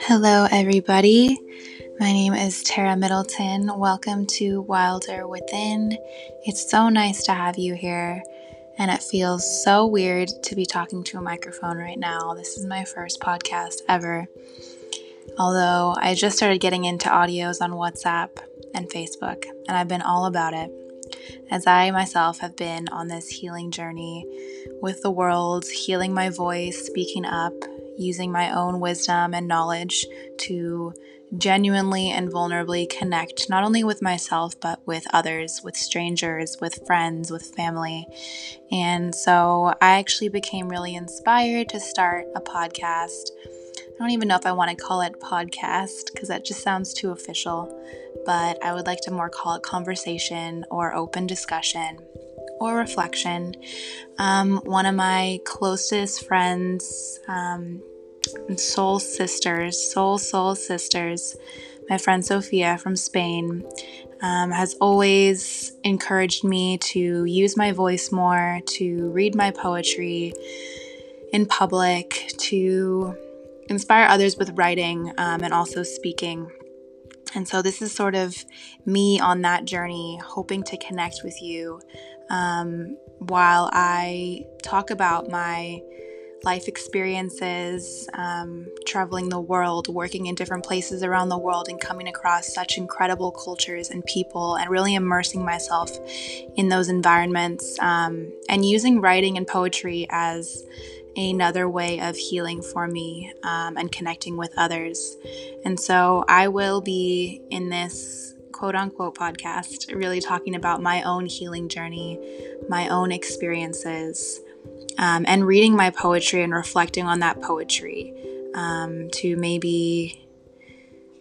Hello, everybody. My name is Tara Middleton. Welcome to Wilder Within. It's so nice to have you here, and it feels so weird to be talking to a microphone right now. This is my first podcast ever. Although I just started getting into audios on WhatsApp and Facebook, and I've been all about it as I myself have been on this healing journey with the world, healing my voice, speaking up, using my own wisdom and knowledge to genuinely and vulnerably connect not only with myself but with others, with strangers, with friends, with family. And so I actually became really inspired to start a podcast. I don't even know if I want to call it podcast because that just sounds too official, but I would like to more call it conversation or open discussion or reflection. Um, one of my closest friends, um, soul sisters, soul, soul sisters, my friend Sophia from Spain, um, has always encouraged me to use my voice more, to read my poetry in public, to inspire others with writing um, and also speaking. And so, this is sort of me on that journey, hoping to connect with you um, while I talk about my life experiences, um, traveling the world, working in different places around the world, and coming across such incredible cultures and people, and really immersing myself in those environments, um, and using writing and poetry as another way of healing for me um, and connecting with others. And so I will be in this quote unquote podcast really talking about my own healing journey, my own experiences, um, and reading my poetry and reflecting on that poetry um, to maybe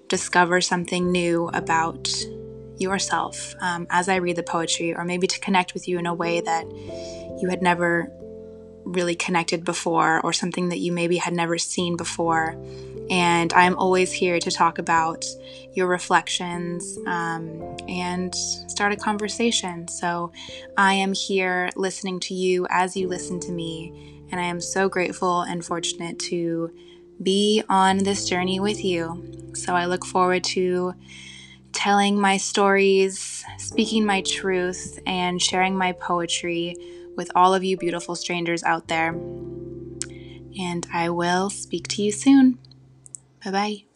discover something new about yourself um, as I read the poetry, or maybe to connect with you in a way that you had never really connected before or something that you maybe had never seen before. And I'm always here to talk about your reflections um, and start a conversation. So I am here listening to you as you listen to me. And I am so grateful and fortunate to be on this journey with you. So I look forward to telling my stories, speaking my truth, and sharing my poetry with all of you beautiful strangers out there. And I will speak to you soon. Bye bye.